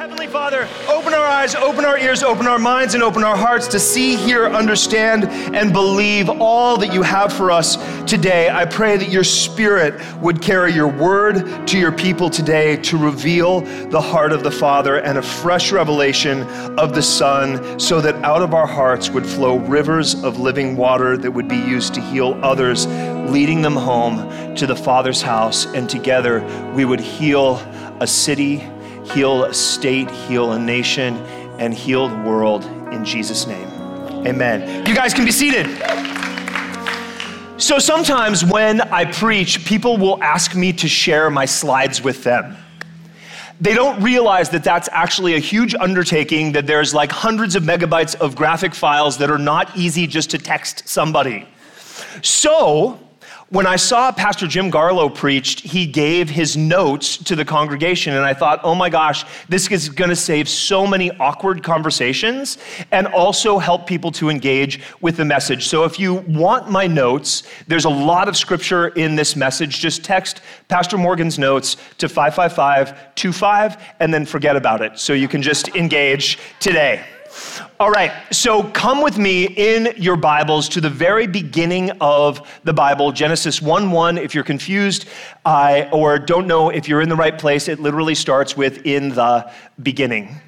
Heavenly Father, open our eyes, open our ears, open our minds, and open our hearts to see, hear, understand, and believe all that you have for us today. I pray that your Spirit would carry your word to your people today to reveal the heart of the Father and a fresh revelation of the Son, so that out of our hearts would flow rivers of living water that would be used to heal others, leading them home to the Father's house, and together we would heal a city heal a state, heal a nation, and heal the world in Jesus' name. Amen. You guys can be seated. So sometimes when I preach, people will ask me to share my slides with them. They don't realize that that's actually a huge undertaking, that there's like hundreds of megabytes of graphic files that are not easy just to text somebody. So, when I saw Pastor Jim Garlow preached, he gave his notes to the congregation, and I thought, oh my gosh, this is gonna save so many awkward conversations and also help people to engage with the message. So if you want my notes, there's a lot of scripture in this message. Just text Pastor Morgan's notes to 55525 and then forget about it. So you can just engage today. All right, so come with me in your Bibles to the very beginning of the Bible, Genesis 1 1. If you're confused uh, or don't know if you're in the right place, it literally starts with in the beginning.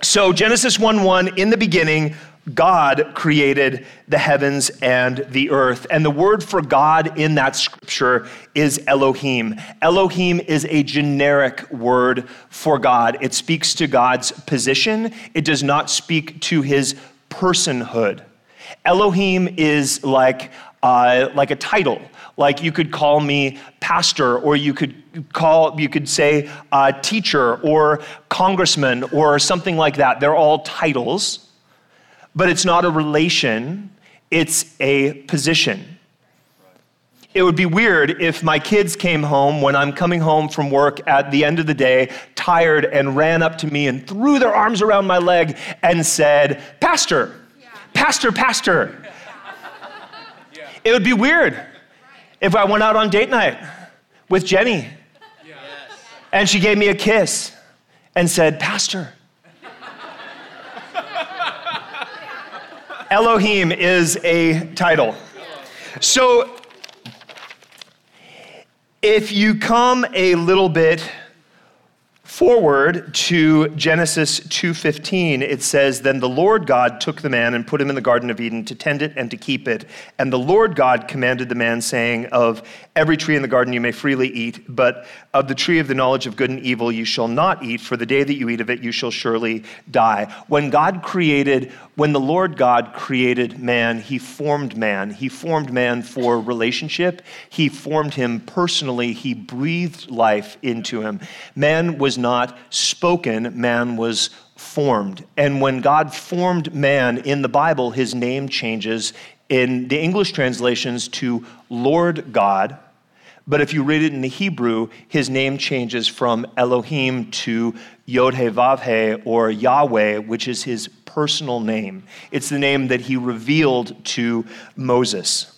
So, Genesis 1 1, in the beginning, God created the heavens and the earth. And the word for God in that scripture is Elohim. Elohim is a generic word for God. It speaks to God's position, it does not speak to his personhood. Elohim is like, uh, like a title. Like you could call me pastor, or you could call, you could say uh, teacher, or congressman, or something like that. They're all titles but it's not a relation, it's a position. It would be weird if my kids came home when I'm coming home from work at the end of the day, tired, and ran up to me and threw their arms around my leg and said, Pastor, yeah. Pastor, Pastor. Yeah. It would be weird if I went out on date night with Jenny yes. and she gave me a kiss and said, Pastor. Elohim is a title. So if you come a little bit forward to Genesis 2:15 it says then the Lord God took the man and put him in the garden of Eden to tend it and to keep it. And the Lord God commanded the man saying of every tree in the garden you may freely eat but of the tree of the knowledge of good and evil you shall not eat for the day that you eat of it you shall surely die when God created when the Lord God created man he formed man. He formed man for relationship. He formed him personally. He breathed life into him. Man was not spoken, man was formed. And when God formed man in the Bible, his name changes in the English translations to Lord God. But if you read it in the Hebrew, his name changes from Elohim to Yod He Vav He or Yahweh, which is his personal name. It's the name that he revealed to Moses.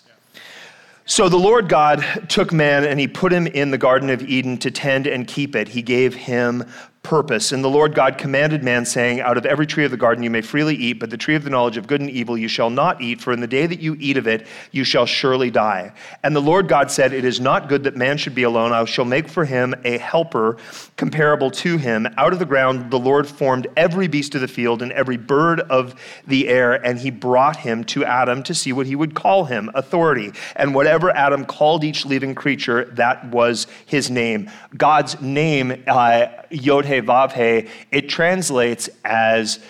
So the Lord God took man and he put him in the Garden of Eden to tend and keep it. He gave him purpose. And the Lord God commanded man, saying, Out of every tree of the garden you may freely eat, but the tree of the knowledge of good and evil you shall not eat, for in the day that you eat of it you shall surely die. And the Lord God said, It is not good that man should be alone. I shall make for him a helper comparable to him. Out of the ground the Lord formed every beast of the field and every bird of the air, and he brought him to Adam to see what he would call him, authority. And whatever Adam called each living creature, that was his name. God's name, uh, Yod He Vav He, it translates as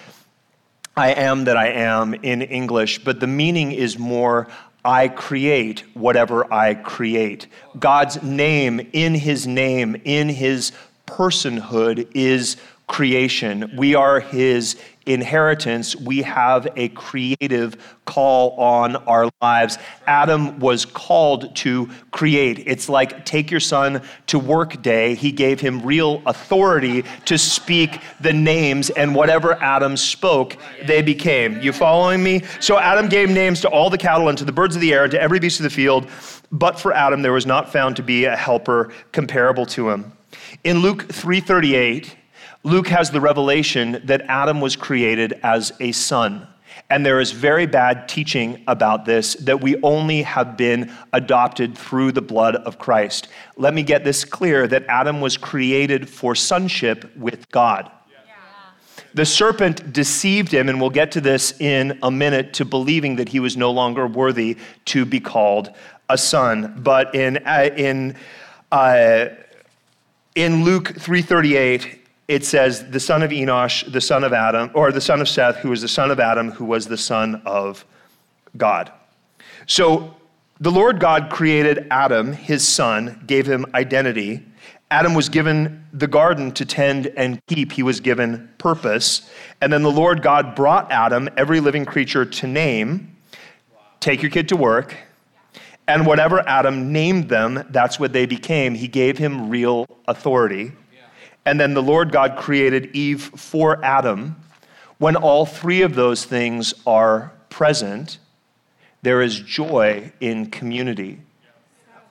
I am that I am in English, but the meaning is more I create whatever I create. God's name, in his name, in his personhood, is creation. We are his inheritance, we have a creative call on our lives. Adam was called to create. It's like take your son to work day. He gave him real authority to speak the names, and whatever Adam spoke, they became. You following me? So Adam gave names to all the cattle and to the birds of the air and to every beast of the field. But for Adam, there was not found to be a helper comparable to him. In Luke 3:38, Luke has the revelation that Adam was created as a son. And there is very bad teaching about this that we only have been adopted through the blood of Christ. Let me get this clear that Adam was created for sonship with God. The serpent deceived him, and we'll get to this in a minute, to believing that he was no longer worthy to be called a son. But in, uh, in, uh, in Luke 3:38, it says the son of Enosh, the son of Adam, or the son of Seth, who was the son of Adam, who was the son of God. So the Lord God created Adam, his son, gave him identity. Adam was given the garden to tend and keep. He was given purpose. And then the Lord God brought Adam, every living creature, to name. Take your kid to work. And whatever Adam named them, that's what they became. He gave him real authority. And then the Lord God created Eve for Adam. When all three of those things are present, there is joy in community.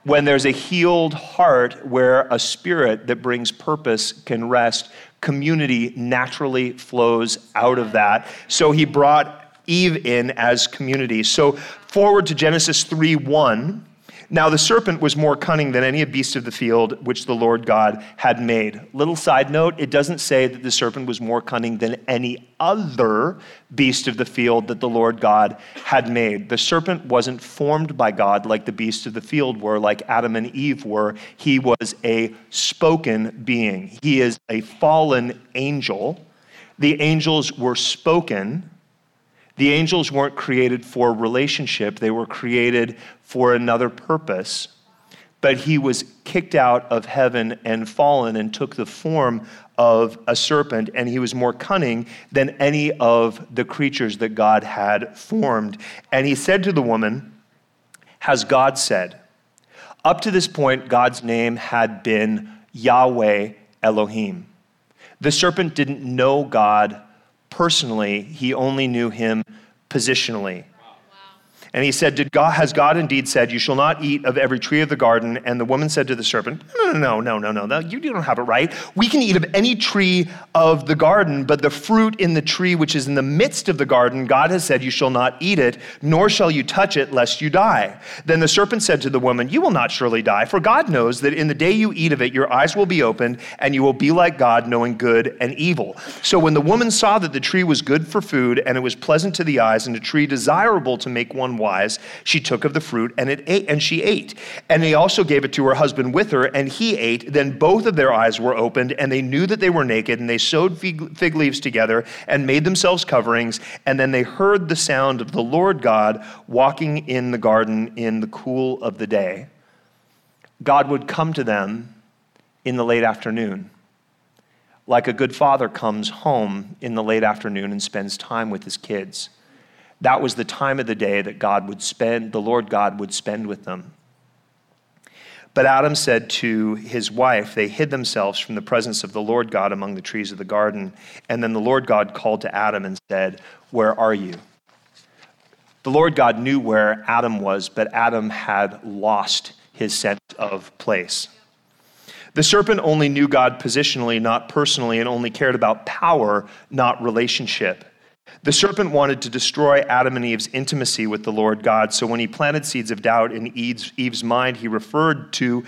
When there's a healed heart where a spirit that brings purpose can rest, community naturally flows out of that. So he brought Eve in as community. So forward to Genesis 3 1. Now the serpent was more cunning than any beast of the field which the Lord God had made. Little side note, it doesn't say that the serpent was more cunning than any other beast of the field that the Lord God had made. The serpent wasn't formed by God like the beasts of the field were, like Adam and Eve were. He was a spoken being. He is a fallen angel. The angels were spoken the angels weren't created for relationship, they were created for another purpose. But he was kicked out of heaven and fallen and took the form of a serpent, and he was more cunning than any of the creatures that God had formed. And he said to the woman, Has God said? Up to this point, God's name had been Yahweh Elohim. The serpent didn't know God personally, he only knew him positionally. And he said, Did God, Has God indeed said, You shall not eat of every tree of the garden? And the woman said to the serpent, No, no, no, no, no, no. You don't have it right. We can eat of any tree of the garden, but the fruit in the tree which is in the midst of the garden, God has said, You shall not eat it, nor shall you touch it, lest you die. Then the serpent said to the woman, You will not surely die, for God knows that in the day you eat of it, your eyes will be opened, and you will be like God, knowing good and evil. So when the woman saw that the tree was good for food, and it was pleasant to the eyes, and a tree desirable to make one wise, she took of the fruit and it ate, and she ate. And he also gave it to her husband with her, and he ate. Then both of their eyes were opened, and they knew that they were naked, and they sewed fig leaves together and made themselves coverings. And then they heard the sound of the Lord God walking in the garden in the cool of the day. God would come to them in the late afternoon like a good father comes home in the late afternoon and spends time with his kids. That was the time of the day that God would spend, the Lord God would spend with them. But Adam said to his wife, They hid themselves from the presence of the Lord God among the trees of the garden. And then the Lord God called to Adam and said, Where are you? The Lord God knew where Adam was, but Adam had lost his sense of place. The serpent only knew God positionally, not personally, and only cared about power, not relationship. The serpent wanted to destroy Adam and Eve's intimacy with the Lord God. So when he planted seeds of doubt in Eve's, Eve's, mind, he referred to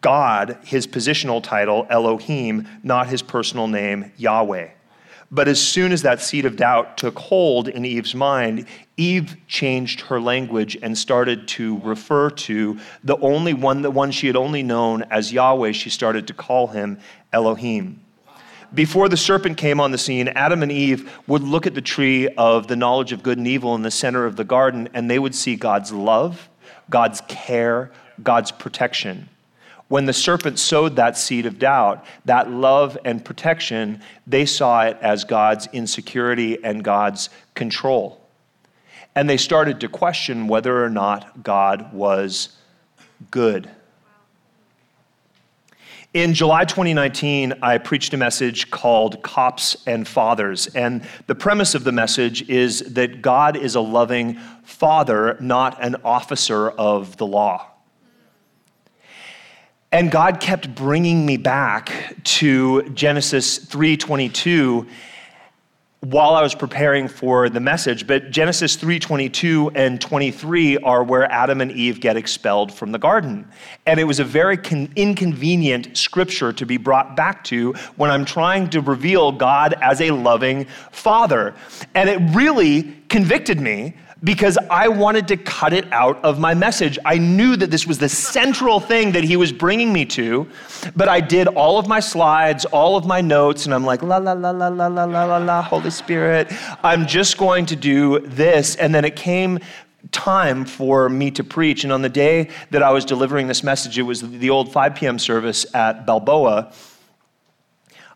God, his positional title, Elohim, not his personal name, Yahweh. But as soon as that seed of doubt took hold in Eve's mind, Eve changed her language and started to refer to the only one, the one she had only known as Yahweh. She started to call him Elohim. Before the serpent came on the scene, Adam and Eve would look at the tree of the knowledge of good and evil in the center of the garden, and they would see God's love, God's care, God's protection. when the serpent sowed that seed of doubt, that love and protection, they saw it as God's insecurity and God's control. And they started to question whether or not God was good. In July 2019, I preached a message called Cops and Fathers. And the premise of the message is that God is a loving father, not an officer of the law. And God kept bringing me back to Genesis 3:22 while I was preparing for the message, but Genesis 3:22 and 23 are where Adam and Eve get expelled from the garden. And it was a very con- inconvenient scripture to be brought back to when I'm trying to reveal God as a loving father. And it really convicted me because I wanted to cut it out of my message. I knew that this was the central thing that he was bringing me to, but I did all of my slides, all of my notes, and I'm like, la, la, la, la, la, la, la, la, la, Holy Spirit, I'm just going to do this. And then it came time for me to preach. And on the day that I was delivering this message, it was the old 5 p.m. service at Balboa.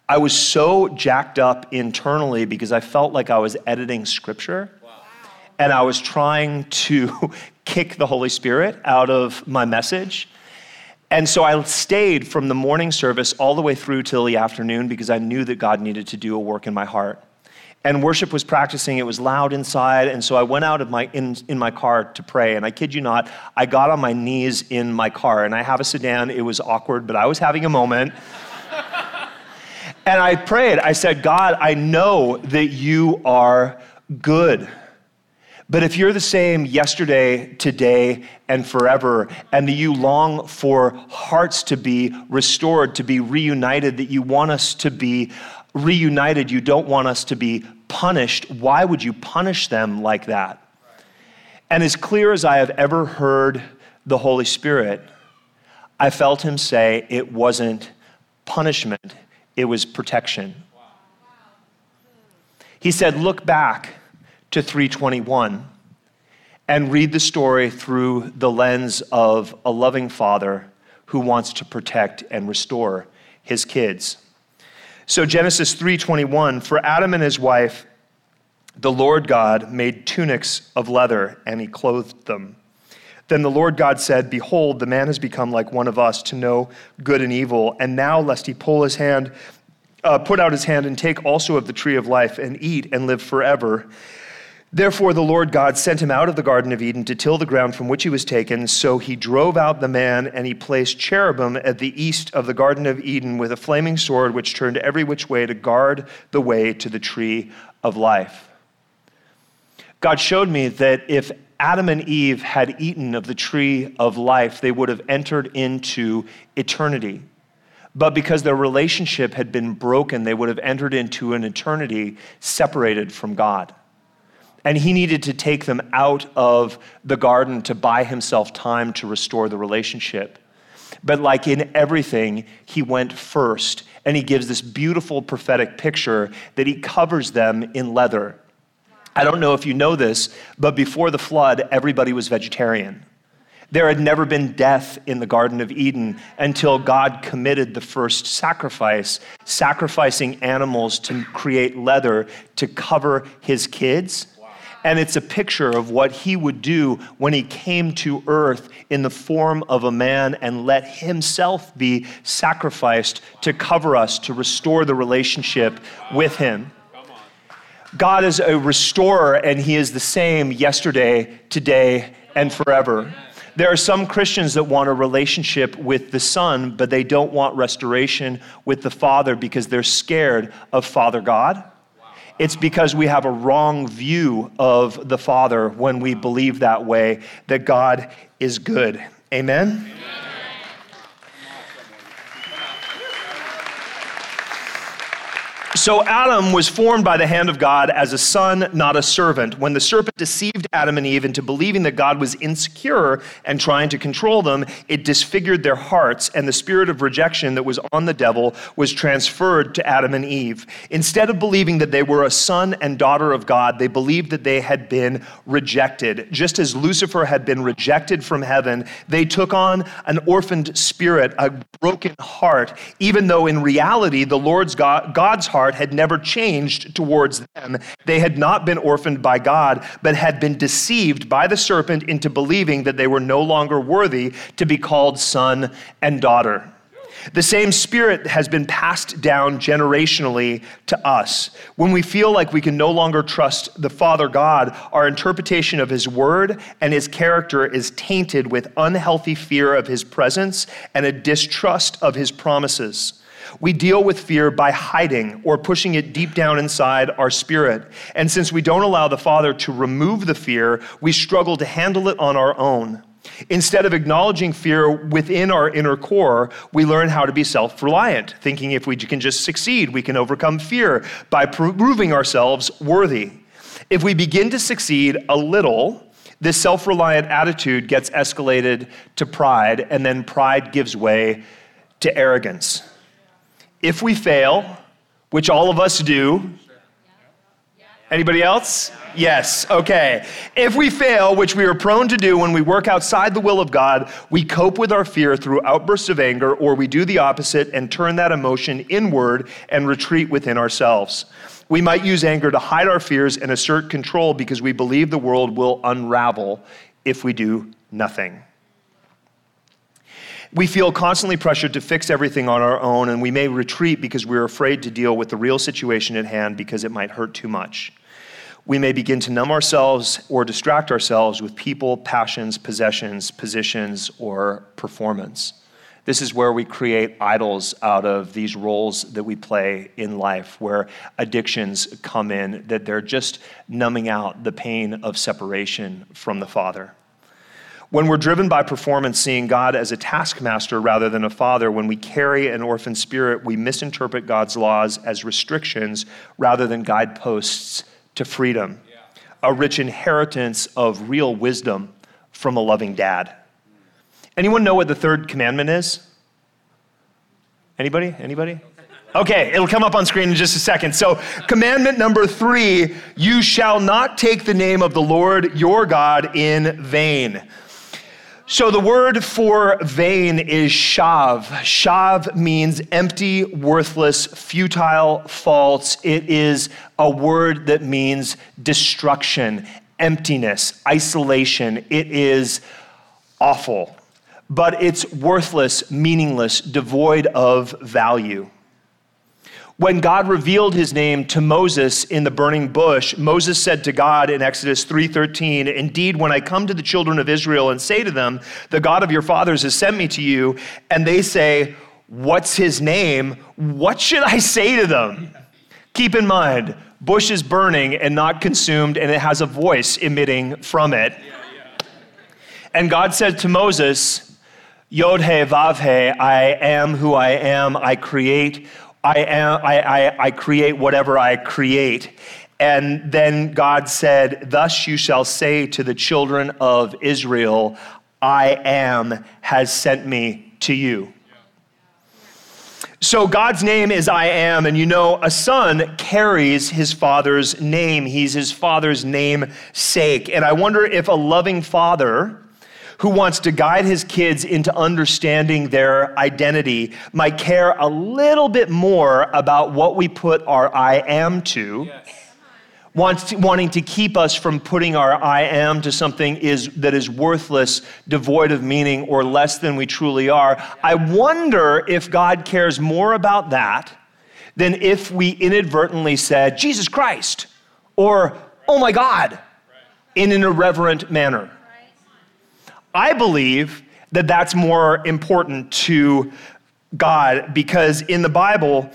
I was so jacked up internally because I felt like I was editing scripture and I was trying to kick the Holy Spirit out of my message. And so I stayed from the morning service all the way through till the afternoon because I knew that God needed to do a work in my heart. And worship was practicing, it was loud inside, and so I went out of my, in, in my car to pray. And I kid you not, I got on my knees in my car, and I have a sedan. It was awkward, but I was having a moment. and I prayed. I said, God, I know that you are good. But if you're the same yesterday, today, and forever, and that you long for hearts to be restored, to be reunited, that you want us to be reunited, you don't want us to be punished, why would you punish them like that? And as clear as I have ever heard the Holy Spirit, I felt him say it wasn't punishment, it was protection. He said, Look back to 321 and read the story through the lens of a loving father who wants to protect and restore his kids. So Genesis 3:21 for Adam and his wife the Lord God made tunics of leather and he clothed them. Then the Lord God said, Behold, the man has become like one of us to know good and evil. And now, lest he pull his hand, uh, put out his hand and take also of the tree of life and eat and live forever. Therefore, the Lord God sent him out of the Garden of Eden to till the ground from which he was taken. So he drove out the man, and he placed cherubim at the east of the Garden of Eden with a flaming sword which turned every which way to guard the way to the tree of life. God showed me that if Adam and Eve had eaten of the tree of life, they would have entered into eternity. But because their relationship had been broken, they would have entered into an eternity separated from God. And he needed to take them out of the garden to buy himself time to restore the relationship. But like in everything, he went first. And he gives this beautiful prophetic picture that he covers them in leather. I don't know if you know this, but before the flood, everybody was vegetarian. There had never been death in the Garden of Eden until God committed the first sacrifice, sacrificing animals to create leather to cover his kids and it's a picture of what he would do when he came to earth in the form of a man and let himself be sacrificed to cover us, to restore the relationship with him. God is a restorer, and he is the same yesterday, today, and forever. There are some Christians that want a relationship with the Son, but they don't want restoration with the Father because they're scared of Father God it's because we have a wrong view of the Father when we believe that way, that God is good. Amen? Amen. So Adam was formed by the hand of God as a son, not a servant. When the serpent deceived Adam and Eve into believing that God was insecure and trying to control them, it disfigured their hearts, and the spirit of rejection that was on the devil was transferred to Adam and Eve. Instead of believing that they were a son and daughter of God, they believed that they had been rejected. Just as Lucifer had been rejected from heaven, they took on an orphaned spirit, a broken heart, even though in reality the Lord's God, God's heart heart had never changed towards them. They had not been orphaned by God, but had been deceived by the serpent into believing that they were no longer worthy to be called son and daughter. The same spirit has been passed down generationally to us. When we feel like we can no longer trust the Father God, our interpretation of His Word and His character is tainted with unhealthy fear of His presence and a distrust of His promises. We deal with fear by hiding or pushing it deep down inside our spirit. And since we don't allow the Father to remove the fear, we struggle to handle it on our own. Instead of acknowledging fear within our inner core, we learn how to be self reliant, thinking if we can just succeed, we can overcome fear by proving ourselves worthy. If we begin to succeed a little, this self reliant attitude gets escalated to pride, and then pride gives way to arrogance. If we fail, which all of us do, Anybody else? Yes, okay. If we fail, which we are prone to do when we work outside the will of God, we cope with our fear through outbursts of anger, or we do the opposite and turn that emotion inward and retreat within ourselves. We might use anger to hide our fears and assert control because we believe the world will unravel if we do nothing. We feel constantly pressured to fix everything on our own, and we may retreat because we're afraid to deal with the real situation at hand because it might hurt too much. We may begin to numb ourselves or distract ourselves with people, passions, possessions, positions, or performance. This is where we create idols out of these roles that we play in life, where addictions come in, that they're just numbing out the pain of separation from the Father. When we're driven by performance, seeing God as a taskmaster rather than a father, when we carry an orphan spirit, we misinterpret God's laws as restrictions rather than guideposts to freedom, a rich inheritance of real wisdom from a loving dad. Anyone know what the third commandment is? Anybody? Anybody? Okay, it'll come up on screen in just a second. So, commandment number three you shall not take the name of the Lord your God in vain. So the word for vain is shav. Shav means empty, worthless, futile, false. It is a word that means destruction, emptiness, isolation. It is awful, but it's worthless, meaningless, devoid of value. When God revealed his name to Moses in the burning bush, Moses said to God in Exodus 3:13, "Indeed, when I come to the children of Israel and say to them, the God of your fathers has sent me to you, and they say, "What's his name?" What should I say to them? Keep in mind, bush is burning and not consumed, and it has a voice emitting from it. And God said to Moses, Yod He Vav I am who I am, I create I, am, I, I, I create whatever I create. And then God said, Thus you shall say to the children of Israel, I am has sent me to you. So God's name is I am, and you know, a son carries his father's name. He's his father's name sake. And I wonder if a loving father who wants to guide his kids into understanding their identity might care a little bit more about what we put our I am to. Yes. Wants to, wanting to keep us from putting our I am to something is, that is worthless, devoid of meaning, or less than we truly are. I wonder if God cares more about that than if we inadvertently said, Jesus Christ, or, oh my God, in an irreverent manner. I believe that that's more important to God because in the Bible,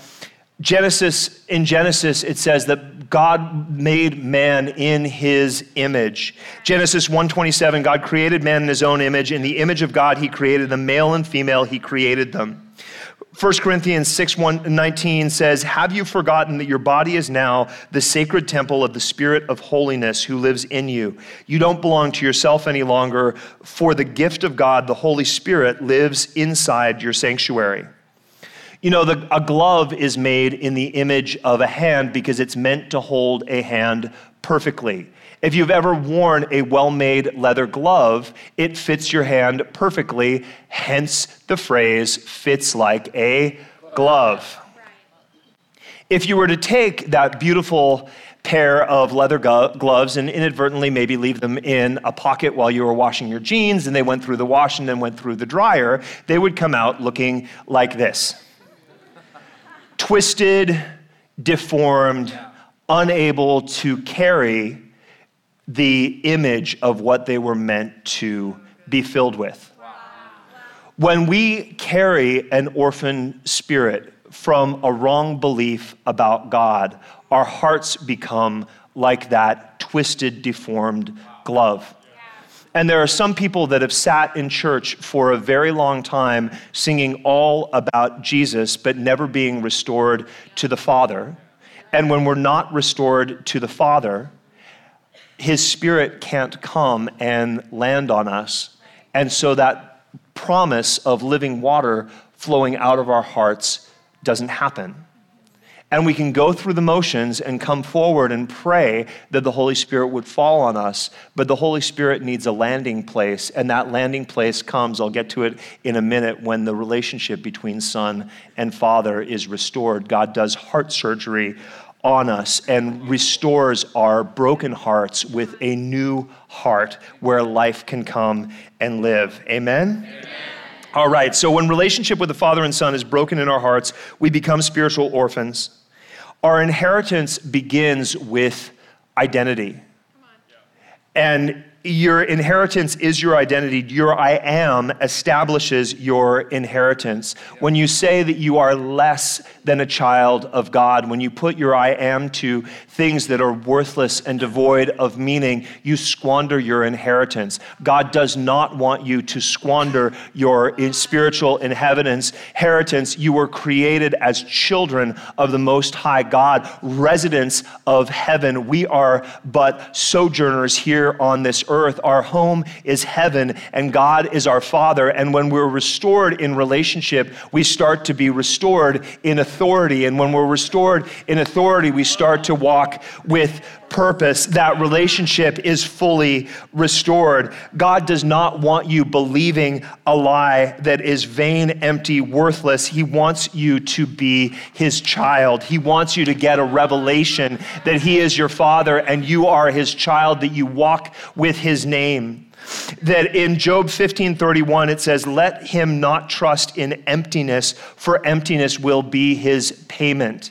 Genesis, in Genesis, it says that God made man in his image. Genesis 1:27, God created man in his own image. In the image of God, he created them, male and female, he created them. 1 Corinthians 6 19 says, Have you forgotten that your body is now the sacred temple of the Spirit of holiness who lives in you? You don't belong to yourself any longer, for the gift of God, the Holy Spirit, lives inside your sanctuary. You know, the, a glove is made in the image of a hand because it's meant to hold a hand perfectly. If you've ever worn a well made leather glove, it fits your hand perfectly, hence the phrase fits like a glove. If you were to take that beautiful pair of leather gloves and inadvertently maybe leave them in a pocket while you were washing your jeans and they went through the wash and then went through the dryer, they would come out looking like this twisted, deformed, unable to carry the image of what they were meant to be filled with. When we carry an orphan spirit from a wrong belief about God, our hearts become like that twisted, deformed glove. And there are some people that have sat in church for a very long time singing all about Jesus, but never being restored to the Father. And when we're not restored to the Father, his spirit can't come and land on us. And so that promise of living water flowing out of our hearts doesn't happen. And we can go through the motions and come forward and pray that the Holy Spirit would fall on us. But the Holy Spirit needs a landing place, and that landing place comes, I'll get to it in a minute, when the relationship between Son and Father is restored. God does heart surgery on us and restores our broken hearts with a new heart where life can come and live. Amen? Amen? All right, so when relationship with the Father and Son is broken in our hearts, we become spiritual orphans. Our inheritance begins with identity. And your inheritance is your identity. Your I am establishes your inheritance. When you say that you are less than a child of God, when you put your I am to things that are worthless and devoid of meaning, you squander your inheritance. God does not want you to squander your spiritual inheritance. You were created as children of the Most High God, residents of heaven. We are but sojourners here on this earth earth. Our home is heaven, and God is our Father. And when we're restored in relationship, we start to be restored in authority. And when we're restored in authority, we start to walk with purpose, that relationship is fully restored. God does not want you believing a lie that is vain, empty, worthless. He wants you to be His child. He wants you to get a revelation that He is your Father and you are His child, that you walk with His name that in Job 15:31 it says let him not trust in emptiness for emptiness will be his payment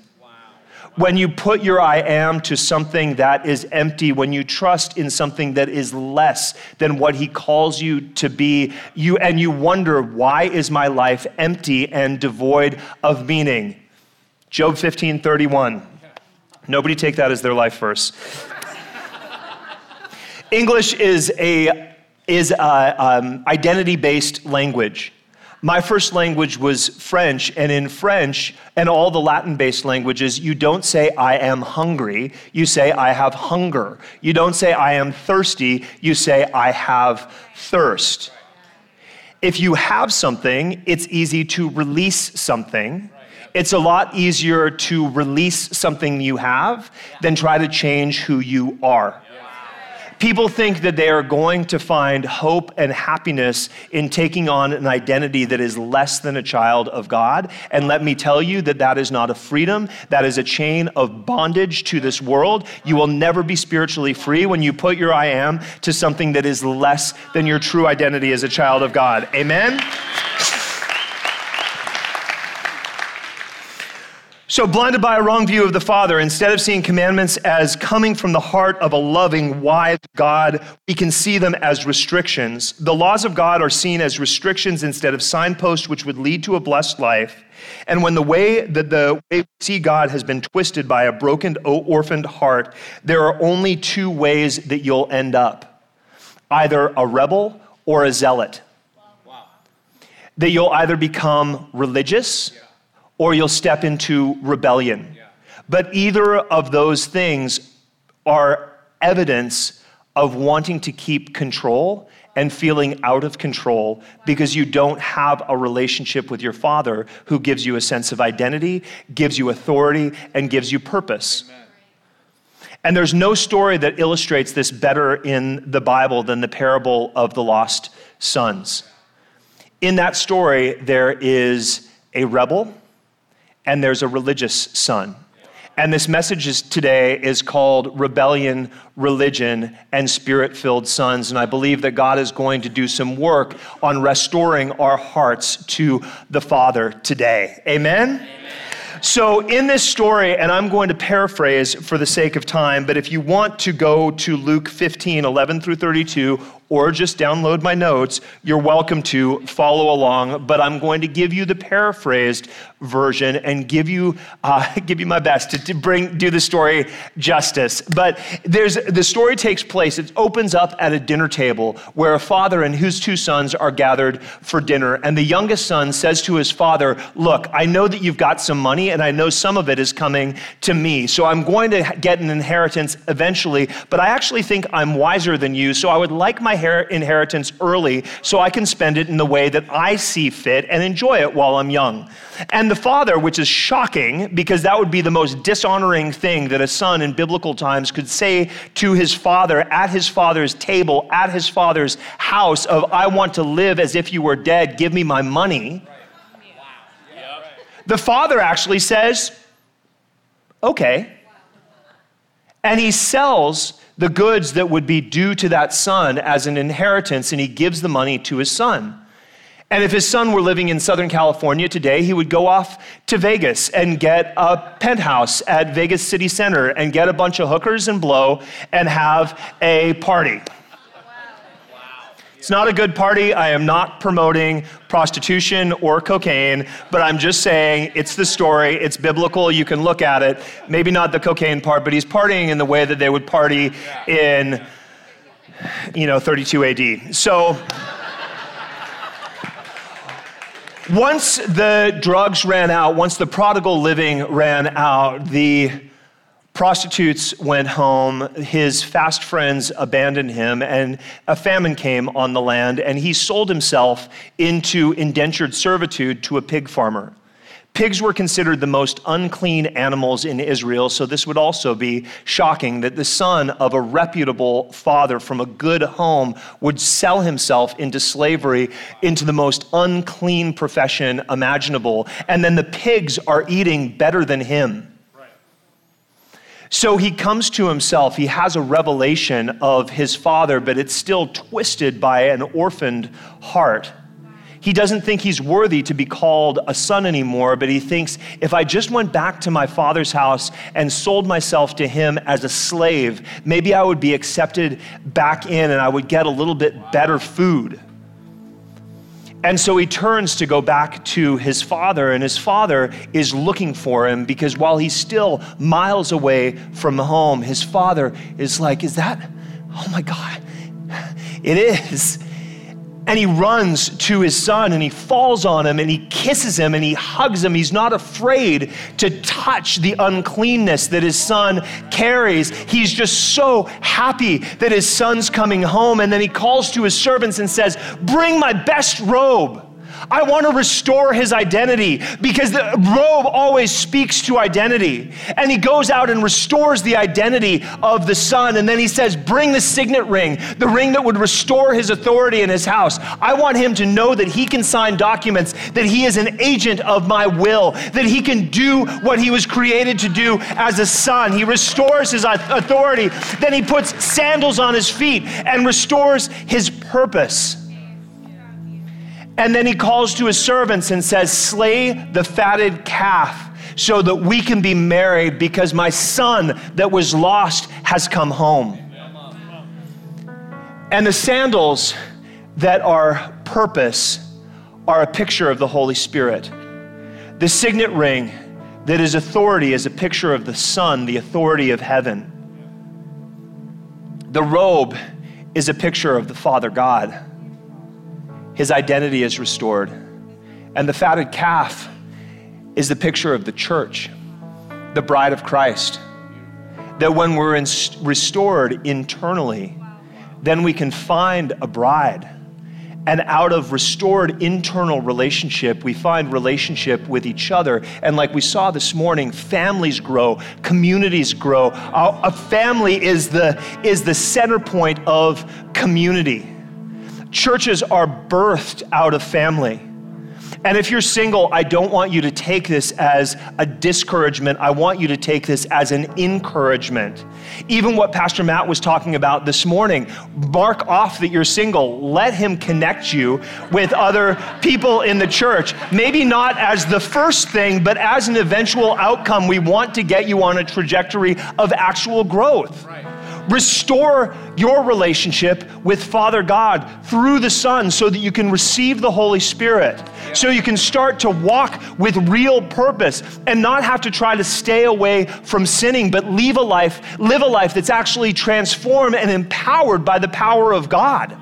when you put your I am to something that is empty, when you trust in something that is less than what he calls you to be, you and you wonder, why is my life empty and devoid of meaning? Job 15, 31. Nobody take that as their life verse. English is a is a um, identity-based language. My first language was French, and in French and all the Latin based languages, you don't say, I am hungry. You say, I have hunger. You don't say, I am thirsty. You say, I have thirst. If you have something, it's easy to release something. It's a lot easier to release something you have than try to change who you are. People think that they are going to find hope and happiness in taking on an identity that is less than a child of God. And let me tell you that that is not a freedom, that is a chain of bondage to this world. You will never be spiritually free when you put your I am to something that is less than your true identity as a child of God. Amen? So, blinded by a wrong view of the Father, instead of seeing commandments as coming from the heart of a loving, wise God, we can see them as restrictions. The laws of God are seen as restrictions instead of signposts which would lead to a blessed life. And when the way that the way we see God has been twisted by a broken, orphaned heart, there are only two ways that you'll end up either a rebel or a zealot. Wow. That you'll either become religious or you'll step into rebellion. But either of those things are evidence of wanting to keep control and feeling out of control because you don't have a relationship with your father who gives you a sense of identity, gives you authority, and gives you purpose. Amen. And there's no story that illustrates this better in the Bible than the parable of the lost sons. In that story, there is a rebel and there's a religious son. And this message is, today is called Rebellion, Religion, and Spirit Filled Sons. And I believe that God is going to do some work on restoring our hearts to the Father today. Amen? Amen. So, in this story, and I'm going to paraphrase for the sake of time, but if you want to go to Luke 15, 11 through 32, or just download my notes, you're welcome to follow along. But I'm going to give you the paraphrased version and give you uh, give you my best to, to, bring do the story justice. But there's the story takes place. It opens up at a dinner table where a father and his two sons are gathered for dinner, and the youngest son says to his father, "Look, I know that you've got some money, and I know some of it is coming to me. So I'm going to get an inheritance eventually. But I actually think I'm wiser than you, so I would like my inheritance early so I can spend it in the way that I see fit and enjoy it while I'm young. And the father, which is shocking because that would be the most dishonoring thing that a son in biblical times could say to his father at his father's table, at his father's house of I want to live as if you were dead, give me my money. The father actually says, okay. And he sells the goods that would be due to that son as an inheritance, and he gives the money to his son. And if his son were living in Southern California today, he would go off to Vegas and get a penthouse at Vegas City Center and get a bunch of hookers and blow and have a party. It's not a good party. I am not promoting prostitution or cocaine, but I'm just saying it's the story. It's biblical. You can look at it. Maybe not the cocaine part, but he's partying in the way that they would party in, you know, 32 AD. So. Once the drugs ran out, once the prodigal living ran out, the Prostitutes went home, his fast friends abandoned him, and a famine came on the land, and he sold himself into indentured servitude to a pig farmer. Pigs were considered the most unclean animals in Israel, so this would also be shocking that the son of a reputable father from a good home would sell himself into slavery, into the most unclean profession imaginable. And then the pigs are eating better than him. So he comes to himself. He has a revelation of his father, but it's still twisted by an orphaned heart. He doesn't think he's worthy to be called a son anymore, but he thinks if I just went back to my father's house and sold myself to him as a slave, maybe I would be accepted back in and I would get a little bit better food. And so he turns to go back to his father, and his father is looking for him because while he's still miles away from home, his father is like, Is that? Oh my God, it is. And he runs to his son and he falls on him and he kisses him and he hugs him. He's not afraid to touch the uncleanness that his son carries. He's just so happy that his son's coming home. And then he calls to his servants and says, Bring my best robe. I want to restore his identity because the robe always speaks to identity. And he goes out and restores the identity of the son. And then he says, Bring the signet ring, the ring that would restore his authority in his house. I want him to know that he can sign documents, that he is an agent of my will, that he can do what he was created to do as a son. He restores his authority. Then he puts sandals on his feet and restores his purpose. And then he calls to his servants and says, Slay the fatted calf so that we can be married because my son that was lost has come home. And the sandals that are purpose are a picture of the Holy Spirit. The signet ring that is authority is a picture of the Son, the authority of heaven. The robe is a picture of the Father God his identity is restored. And the fatted calf is the picture of the church, the bride of Christ. That when we're in, restored internally, then we can find a bride. And out of restored internal relationship, we find relationship with each other. And like we saw this morning, families grow, communities grow. A family is the, is the center point of community. Churches are birthed out of family. And if you're single, I don't want you to take this as a discouragement. I want you to take this as an encouragement. Even what Pastor Matt was talking about this morning, mark off that you're single. Let him connect you with other people in the church. Maybe not as the first thing, but as an eventual outcome. We want to get you on a trajectory of actual growth. Right. Restore your relationship with Father God through the Son so that you can receive the Holy Spirit. So you can start to walk with real purpose and not have to try to stay away from sinning, but live a life, live a life that's actually transformed and empowered by the power of God.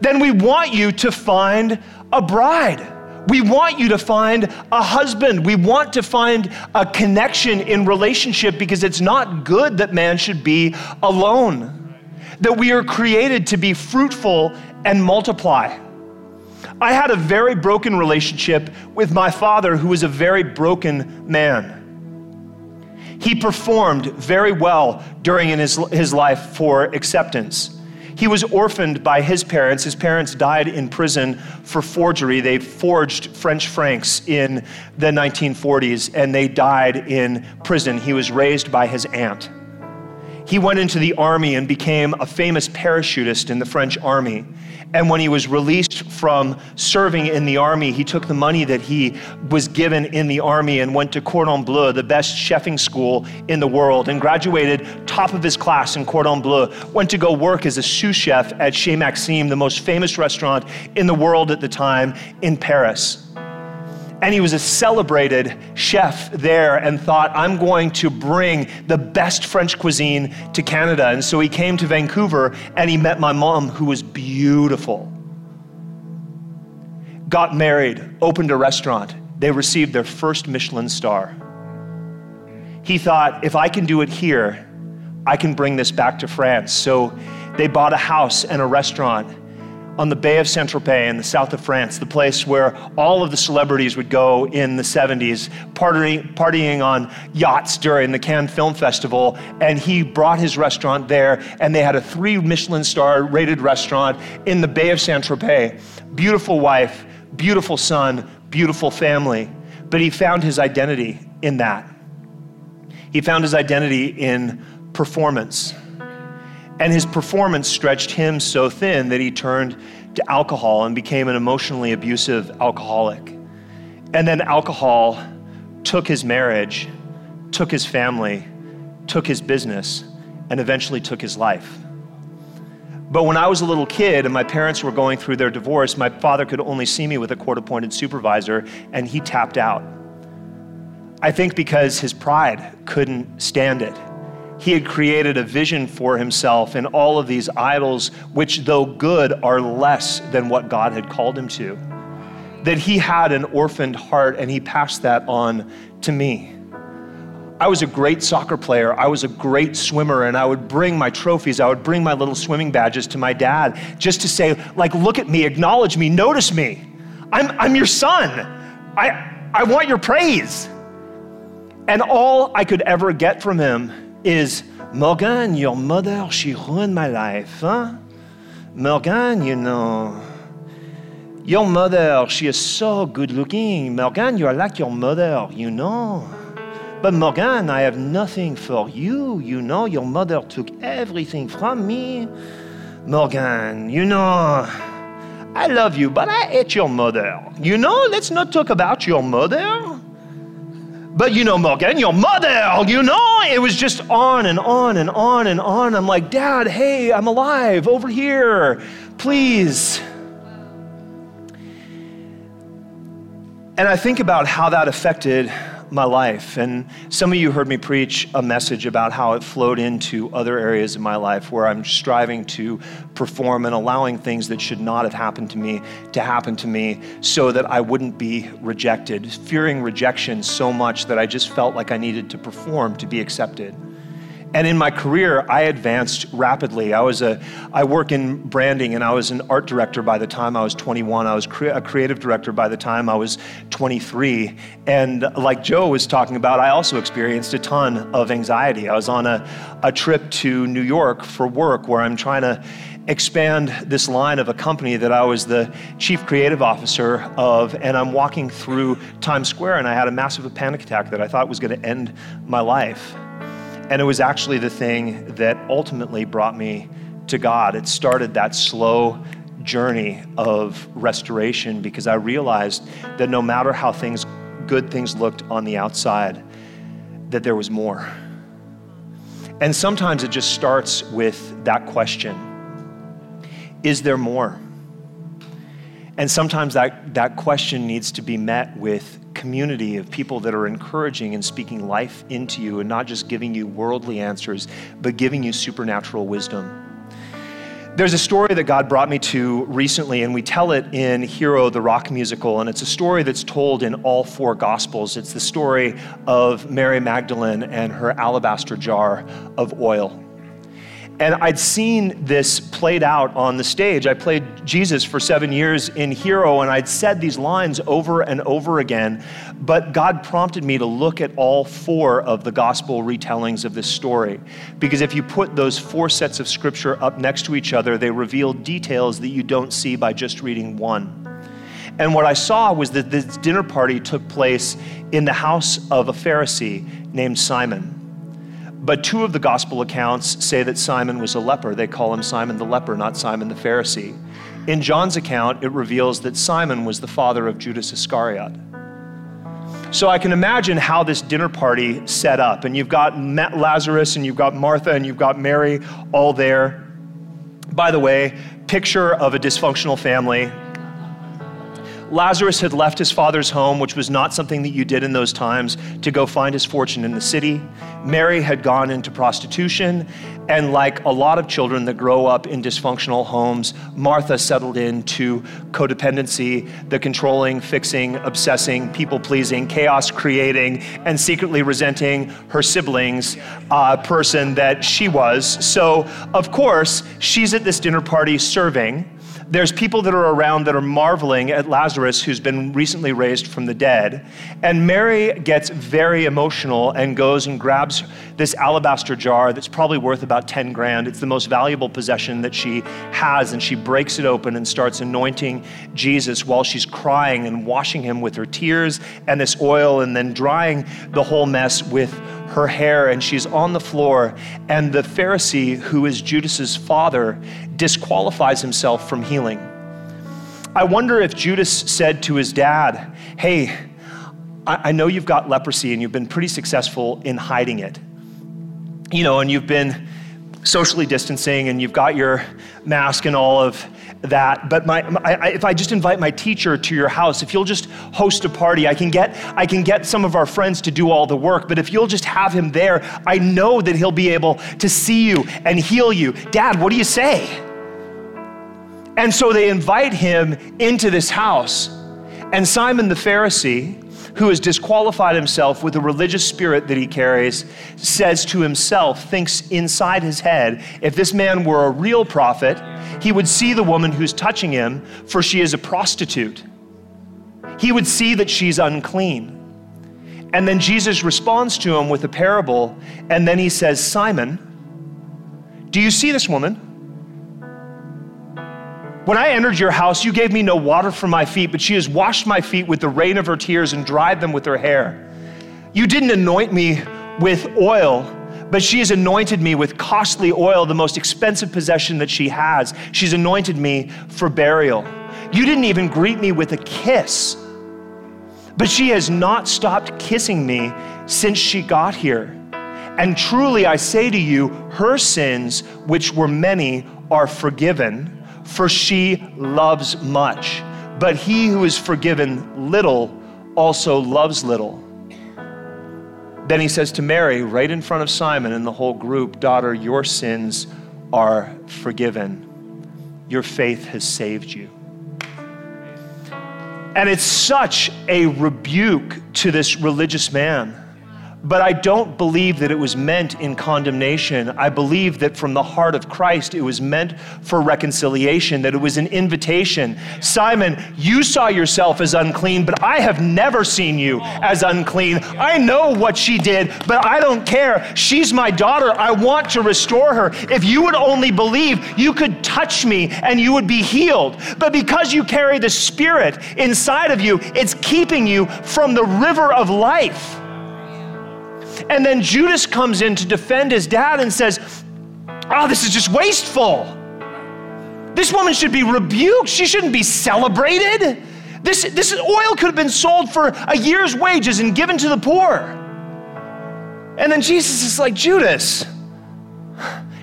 Then we want you to find a bride. We want you to find a husband. We want to find a connection in relationship because it's not good that man should be alone. That we are created to be fruitful and multiply. I had a very broken relationship with my father, who was a very broken man. He performed very well during his, his life for acceptance. He was orphaned by his parents. His parents died in prison for forgery. They forged French francs in the 1940s and they died in prison. He was raised by his aunt. He went into the army and became a famous parachutist in the French army. And when he was released from serving in the army, he took the money that he was given in the army and went to Cordon Bleu, the best chefing school in the world, and graduated top of his class in Cordon Bleu. Went to go work as a sous chef at Chez Maxime, the most famous restaurant in the world at the time in Paris and he was a celebrated chef there and thought, I'm going to bring the best French cuisine to Canada. And so he came to Vancouver and he met my mom, who was beautiful. Got married, opened a restaurant. They received their first Michelin star. He thought, if I can do it here, I can bring this back to France. So they bought a house and a restaurant on the Bay of Saint Tropez in the south of France, the place where all of the celebrities would go in the 70s, partying, partying on yachts during the Cannes Film Festival. And he brought his restaurant there, and they had a three Michelin star rated restaurant in the Bay of Saint Tropez. Beautiful wife, beautiful son, beautiful family. But he found his identity in that. He found his identity in performance. And his performance stretched him so thin that he turned to alcohol and became an emotionally abusive alcoholic. And then alcohol took his marriage, took his family, took his business, and eventually took his life. But when I was a little kid and my parents were going through their divorce, my father could only see me with a court appointed supervisor, and he tapped out. I think because his pride couldn't stand it he had created a vision for himself and all of these idols, which, though good, are less than what God had called him to. That he had an orphaned heart and he passed that on to me. I was a great soccer player. I was a great swimmer, and I would bring my trophies. I would bring my little swimming badges to my dad just to say, like, look at me, acknowledge me, notice me. I'm, I'm your son. I, I want your praise. And all I could ever get from him is Morgan, your mother, she ruined my life, huh? Morgan, you know, your mother, she is so good looking. Morgan, you are like your mother, you know. But Morgan, I have nothing for you, you know. Your mother took everything from me. Morgan, you know, I love you, but I hate your mother. You know, let's not talk about your mother. But you know, Morgan, your mother, you know, it was just on and on and on and on. I'm like, Dad, hey, I'm alive over here, please. And I think about how that affected my life. And some of you heard me preach a message about how it flowed into other areas of my life where I'm striving to perform and allowing things that should not have happened to me to happen to me so that I wouldn't be rejected, fearing rejection so much that I just felt like I needed to perform to be accepted. And in my career, I advanced rapidly. I was a, I work in branding, and I was an art director by the time I was 21. I was cre- a creative director by the time I was 23. And like Joe was talking about, I also experienced a ton of anxiety. I was on a, a trip to New York for work where I'm trying to expand this line of a company that I was the chief creative officer of, and I'm walking through Times Square, and I had a massive panic attack that I thought was going to end my life. And it was actually the thing that ultimately brought me to God. It started that slow journey of restoration because I realized that no matter how things good things looked on the outside, that there was more. And sometimes it just starts with that question Is there more? And sometimes that, that question needs to be met with community of people that are encouraging and speaking life into you and not just giving you worldly answers, but giving you supernatural wisdom. There's a story that God brought me to recently, and we tell it in Hero, the rock musical, and it's a story that's told in all four Gospels. It's the story of Mary Magdalene and her alabaster jar of oil. And I'd seen this played out on the stage. I played Jesus for seven years in Hero, and I'd said these lines over and over again. But God prompted me to look at all four of the gospel retellings of this story. Because if you put those four sets of scripture up next to each other, they reveal details that you don't see by just reading one. And what I saw was that this dinner party took place in the house of a Pharisee named Simon. But two of the gospel accounts say that Simon was a leper. They call him Simon the leper, not Simon the Pharisee. In John's account, it reveals that Simon was the father of Judas Iscariot. So I can imagine how this dinner party set up. And you've got Lazarus, and you've got Martha, and you've got Mary all there. By the way, picture of a dysfunctional family. Lazarus had left his father's home, which was not something that you did in those times, to go find his fortune in the city. Mary had gone into prostitution. And like a lot of children that grow up in dysfunctional homes, Martha settled into codependency, the controlling, fixing, obsessing, people pleasing, chaos creating, and secretly resenting her siblings uh, person that she was. So, of course, she's at this dinner party serving there's people that are around that are marveling at Lazarus, who's been recently raised from the dead. And Mary gets very emotional and goes and grabs this alabaster jar that's probably worth about 10 grand. It's the most valuable possession that she has. And she breaks it open and starts anointing Jesus while she's crying and washing him with her tears and this oil and then drying the whole mess with her hair and she's on the floor. And the Pharisee, who is Judas's father, disqualifies himself from healing. I wonder if Judas said to his dad, Hey, I know you've got leprosy and you've been pretty successful in hiding it. You know, and you've been socially distancing and you've got your mask and all of that. But my, my, if I just invite my teacher to your house, if you'll just host a party, I can get I can get some of our friends to do all the work. But if you'll just have him there, I know that he'll be able to see you and heal you. Dad, what do you say? And so they invite him into this house. And Simon the Pharisee, who has disqualified himself with the religious spirit that he carries, says to himself, thinks inside his head, if this man were a real prophet, he would see the woman who's touching him, for she is a prostitute. He would see that she's unclean. And then Jesus responds to him with a parable, and then he says, Simon, do you see this woman? When I entered your house, you gave me no water for my feet, but she has washed my feet with the rain of her tears and dried them with her hair. You didn't anoint me with oil, but she has anointed me with costly oil, the most expensive possession that she has. She's anointed me for burial. You didn't even greet me with a kiss, but she has not stopped kissing me since she got here. And truly, I say to you, her sins, which were many, are forgiven for she loves much. But he who is forgiven little also loves little. Then he says to Mary, right in front of Simon and the whole group, Daughter, your sins are forgiven. Your faith has saved you. And it's such a rebuke to this religious man but I don't believe that it was meant in condemnation. I believe that from the heart of Christ, it was meant for reconciliation, that it was an invitation. Simon, you saw yourself as unclean, but I have never seen you as unclean. I know what she did, but I don't care. She's my daughter. I want to restore her. If you would only believe, you could touch me and you would be healed. But because you carry the Spirit inside of you, it's keeping you from the river of life. And then Judas comes in to defend his dad and says, Oh, this is just wasteful. This woman should be rebuked. She shouldn't be celebrated. This, this oil could have been sold for a year's wages and given to the poor. And then Jesus is like, Judas,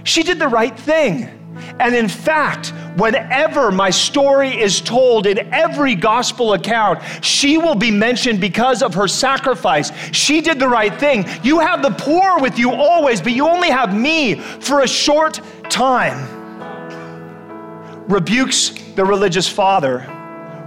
she did the right thing. And in fact, whenever my story is told in every gospel account, she will be mentioned because of her sacrifice. She did the right thing. You have the poor with you always, but you only have me for a short time. Rebukes the religious father,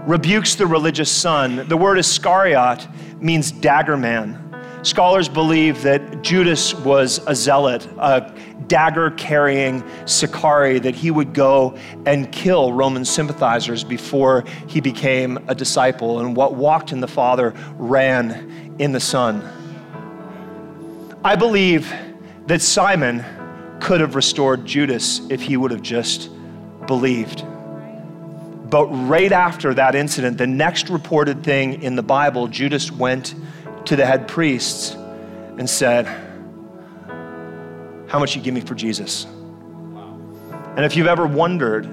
rebukes the religious son. The word Iscariot means dagger man. Scholars believe that Judas was a zealot, a dagger carrying Sicari that he would go and kill Roman sympathizers before he became a disciple. And what walked in the Father ran in the Son. I believe that Simon could have restored Judas if he would have just believed. But right after that incident, the next reported thing in the Bible, Judas went to the head priests and said, How much you give me for Jesus? And if you've ever wondered,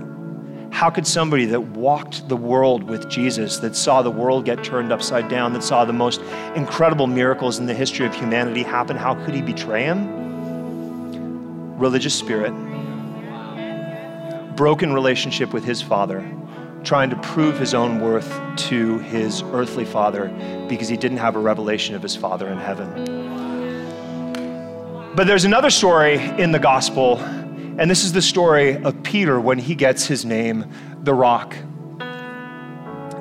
how could somebody that walked the world with Jesus, that saw the world get turned upside down, that saw the most incredible miracles in the history of humanity happen, how could he betray him? Religious spirit, broken relationship with his father, trying to prove his own worth to his earthly father because he didn't have a revelation of his father in heaven. But there's another story in the gospel, and this is the story of Peter when he gets his name, the rock.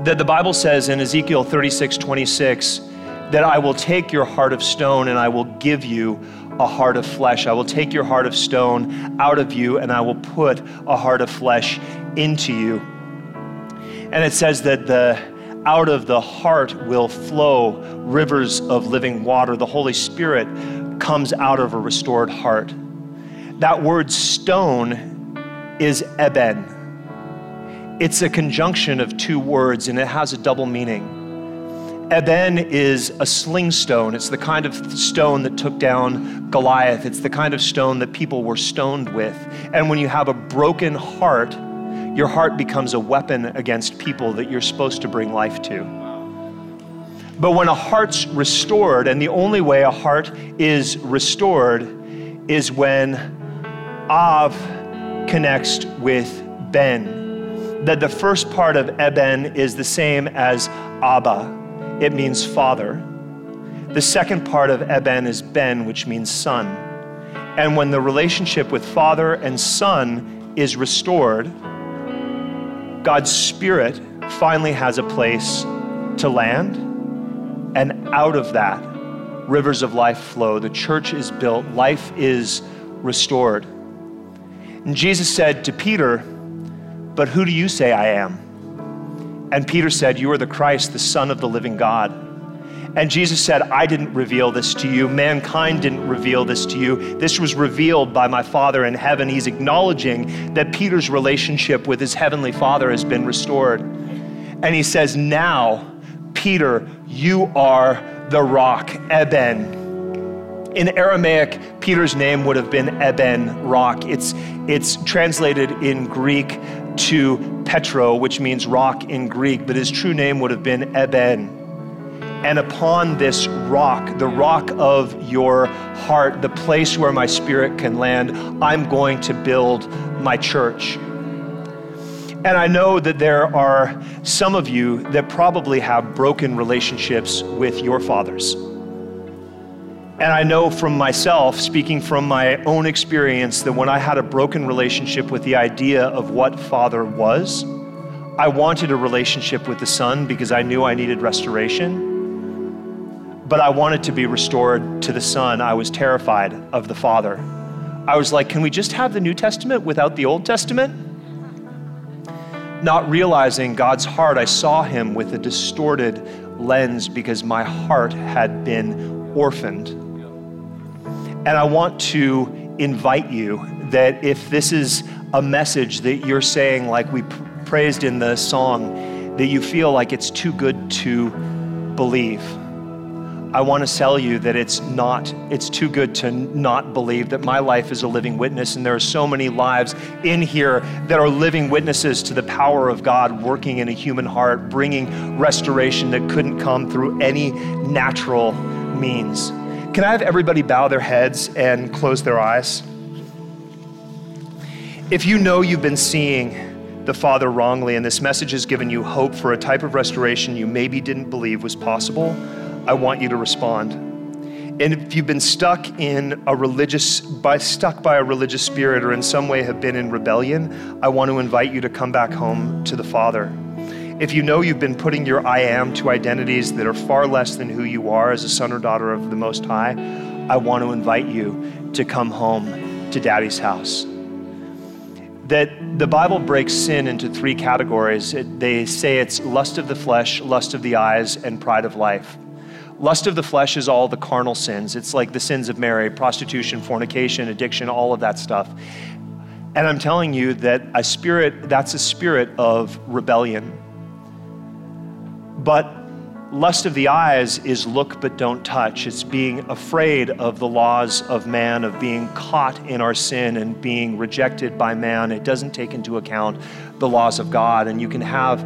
That the Bible says in Ezekiel 36 26, that I will take your heart of stone and I will give you a heart of flesh. I will take your heart of stone out of you and I will put a heart of flesh into you. And it says that the out of the heart will flow rivers of living water. The Holy Spirit comes out of a restored heart. That word stone is eben. It's a conjunction of two words and it has a double meaning. Eben is a sling stone. It's the kind of stone that took down Goliath. It's the kind of stone that people were stoned with. And when you have a broken heart, your heart becomes a weapon against people that you're supposed to bring life to. But when a heart's restored, and the only way a heart is restored is when Av connects with Ben. That the first part of Eben is the same as Abba, it means father. The second part of Eben is Ben, which means son. And when the relationship with father and son is restored, God's Spirit finally has a place to land, and out of that, rivers of life flow. The church is built, life is restored. And Jesus said to Peter, But who do you say I am? And Peter said, You are the Christ, the Son of the living God. And Jesus said, I didn't reveal this to you. Mankind didn't reveal this to you. This was revealed by my Father in heaven. He's acknowledging that Peter's relationship with his heavenly Father has been restored. And he says, Now, Peter, you are the rock, Eben. In Aramaic, Peter's name would have been Eben, rock. It's, it's translated in Greek to Petro, which means rock in Greek, but his true name would have been Eben. And upon this rock, the rock of your heart, the place where my spirit can land, I'm going to build my church. And I know that there are some of you that probably have broken relationships with your fathers. And I know from myself, speaking from my own experience, that when I had a broken relationship with the idea of what Father was, I wanted a relationship with the Son because I knew I needed restoration. But I wanted to be restored to the Son. I was terrified of the Father. I was like, can we just have the New Testament without the Old Testament? Not realizing God's heart, I saw him with a distorted lens because my heart had been orphaned and I want to invite you that if this is a message that you're saying, like we praised in the song, that you feel like it's too good to believe. I want to tell you that it's not, it's too good to not believe that my life is a living witness. And there are so many lives in here that are living witnesses to the power of God working in a human heart, bringing restoration that couldn't come through any natural means. Can I have everybody bow their heads and close their eyes? If you know you've been seeing the Father wrongly and this message has given you hope for a type of restoration you maybe didn't believe was possible, I want you to respond. And if you've been stuck in a religious, by, stuck by a religious spirit or in some way have been in rebellion, I want to invite you to come back home to the Father. If you know you've been putting your I am to identities that are far less than who you are as a son or daughter of the Most High, I want to invite you to come home to Daddy's house. That the Bible breaks sin into three categories. It, they say it's lust of the flesh, lust of the eyes, and pride of life. Lust of the flesh is all the carnal sins. It's like the sins of Mary, prostitution, fornication, addiction, all of that stuff. And I'm telling you that a spirit, that's a spirit of rebellion. But lust of the eyes is look but don't touch. It's being afraid of the laws of man, of being caught in our sin and being rejected by man. It doesn't take into account the laws of God. And you can have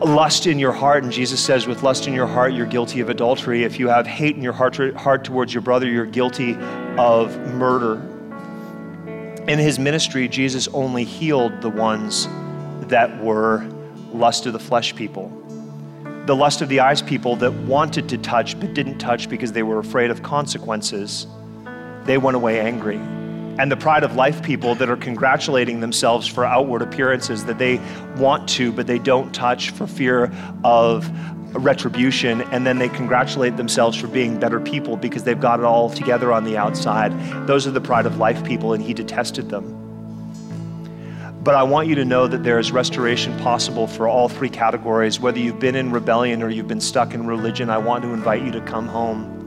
lust in your heart, and Jesus says, with lust in your heart, you're guilty of adultery. If you have hate in your heart, heart towards your brother, you're guilty of murder. In his ministry, Jesus only healed the ones that were lust of the flesh people, the lust of the eyes people that wanted to touch but didn't touch because they were afraid of consequences, they went away angry. And the pride of life people that are congratulating themselves for outward appearances that they want to but they don't touch for fear of retribution, and then they congratulate themselves for being better people because they've got it all together on the outside. Those are the pride of life people, and he detested them. But I want you to know that there is restoration possible for all three categories. Whether you've been in rebellion or you've been stuck in religion, I want to invite you to come home.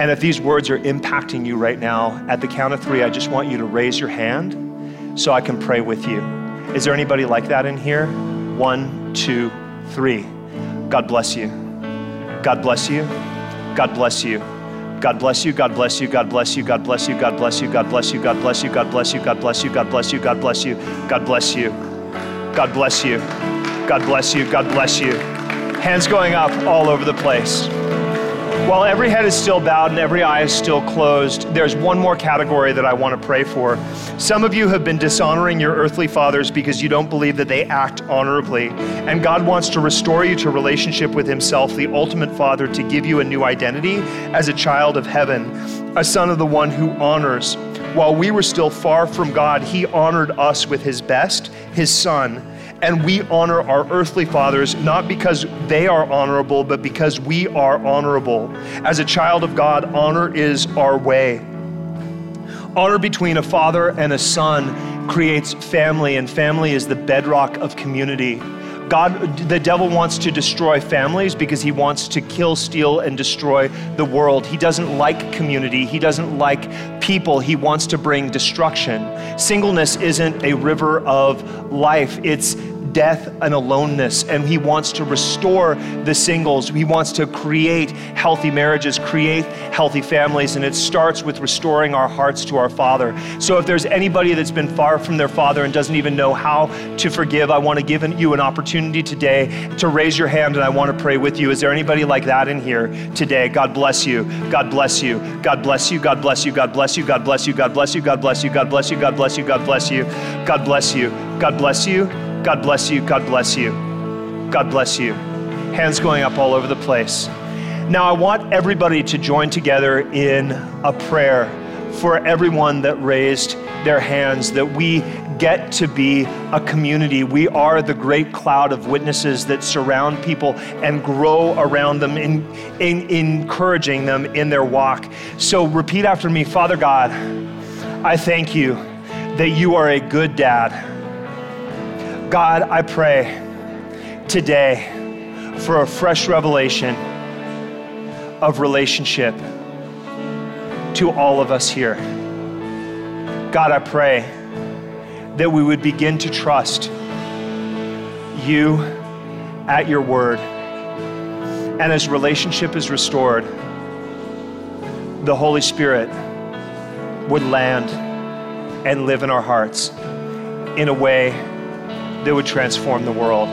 And if these words are impacting you right now, at the count of three, I just want you to raise your hand so I can pray with you. Is there anybody like that in here? One, two, three. God bless you. God bless you. God bless you. God bless you, God bless you, God bless you, God bless you, God bless you, God bless you, God bless you, God bless you, God bless you, God bless you, God bless you, God bless you, God bless you, God bless you, God bless you. Hands going up all over the place. While every head is still bowed and every eye is still closed, there's one more category that I want to pray for. Some of you have been dishonoring your earthly fathers because you don't believe that they act honorably. And God wants to restore you to relationship with Himself, the ultimate Father, to give you a new identity as a child of heaven, a son of the one who honors. While we were still far from God, He honored us with His best, His Son and we honor our earthly fathers not because they are honorable, but because we are honorable. As a child of God, honor is our way. Honor between a father and a son creates family, and family is the bedrock of community. God, the devil wants to destroy families because he wants to kill, steal, and destroy the world. He doesn't like community. He doesn't like people. He wants to bring destruction. Singleness isn't a river of life, it's death and aloneness, and He wants to restore the singles. He wants to create healthy marriages, create healthy families, and it starts with restoring our hearts to our Father. So if there's anybody that's been far from their Father and doesn't even know how to forgive, I want to give you an opportunity today to raise your hand, and I want to pray with you. Is there anybody like that in here today? God bless you. God bless you. God bless you. God bless you. God bless you. God bless you. God bless you. God bless you. God bless you. God bless you. God bless you. God bless you. God bless you. God bless you. God bless you. God bless you. Hands going up all over the place. Now, I want everybody to join together in a prayer for everyone that raised their hands, that we get to be a community. We are the great cloud of witnesses that surround people and grow around them, in, in, encouraging them in their walk. So repeat after me Father God, I thank you that you are a good dad. God, I pray today for a fresh revelation of relationship to all of us here. God, I pray that we would begin to trust you at your word. And as relationship is restored, the Holy Spirit would land and live in our hearts in a way that would transform the world.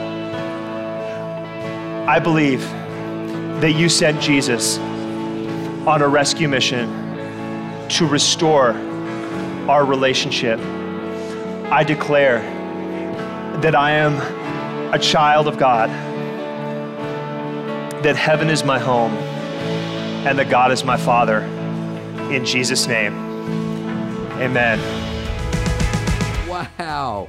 I believe that you sent Jesus on a rescue mission to restore our relationship. I declare that I am a child of God, that heaven is my home, and that God is my Father. In Jesus' name, amen. Wow,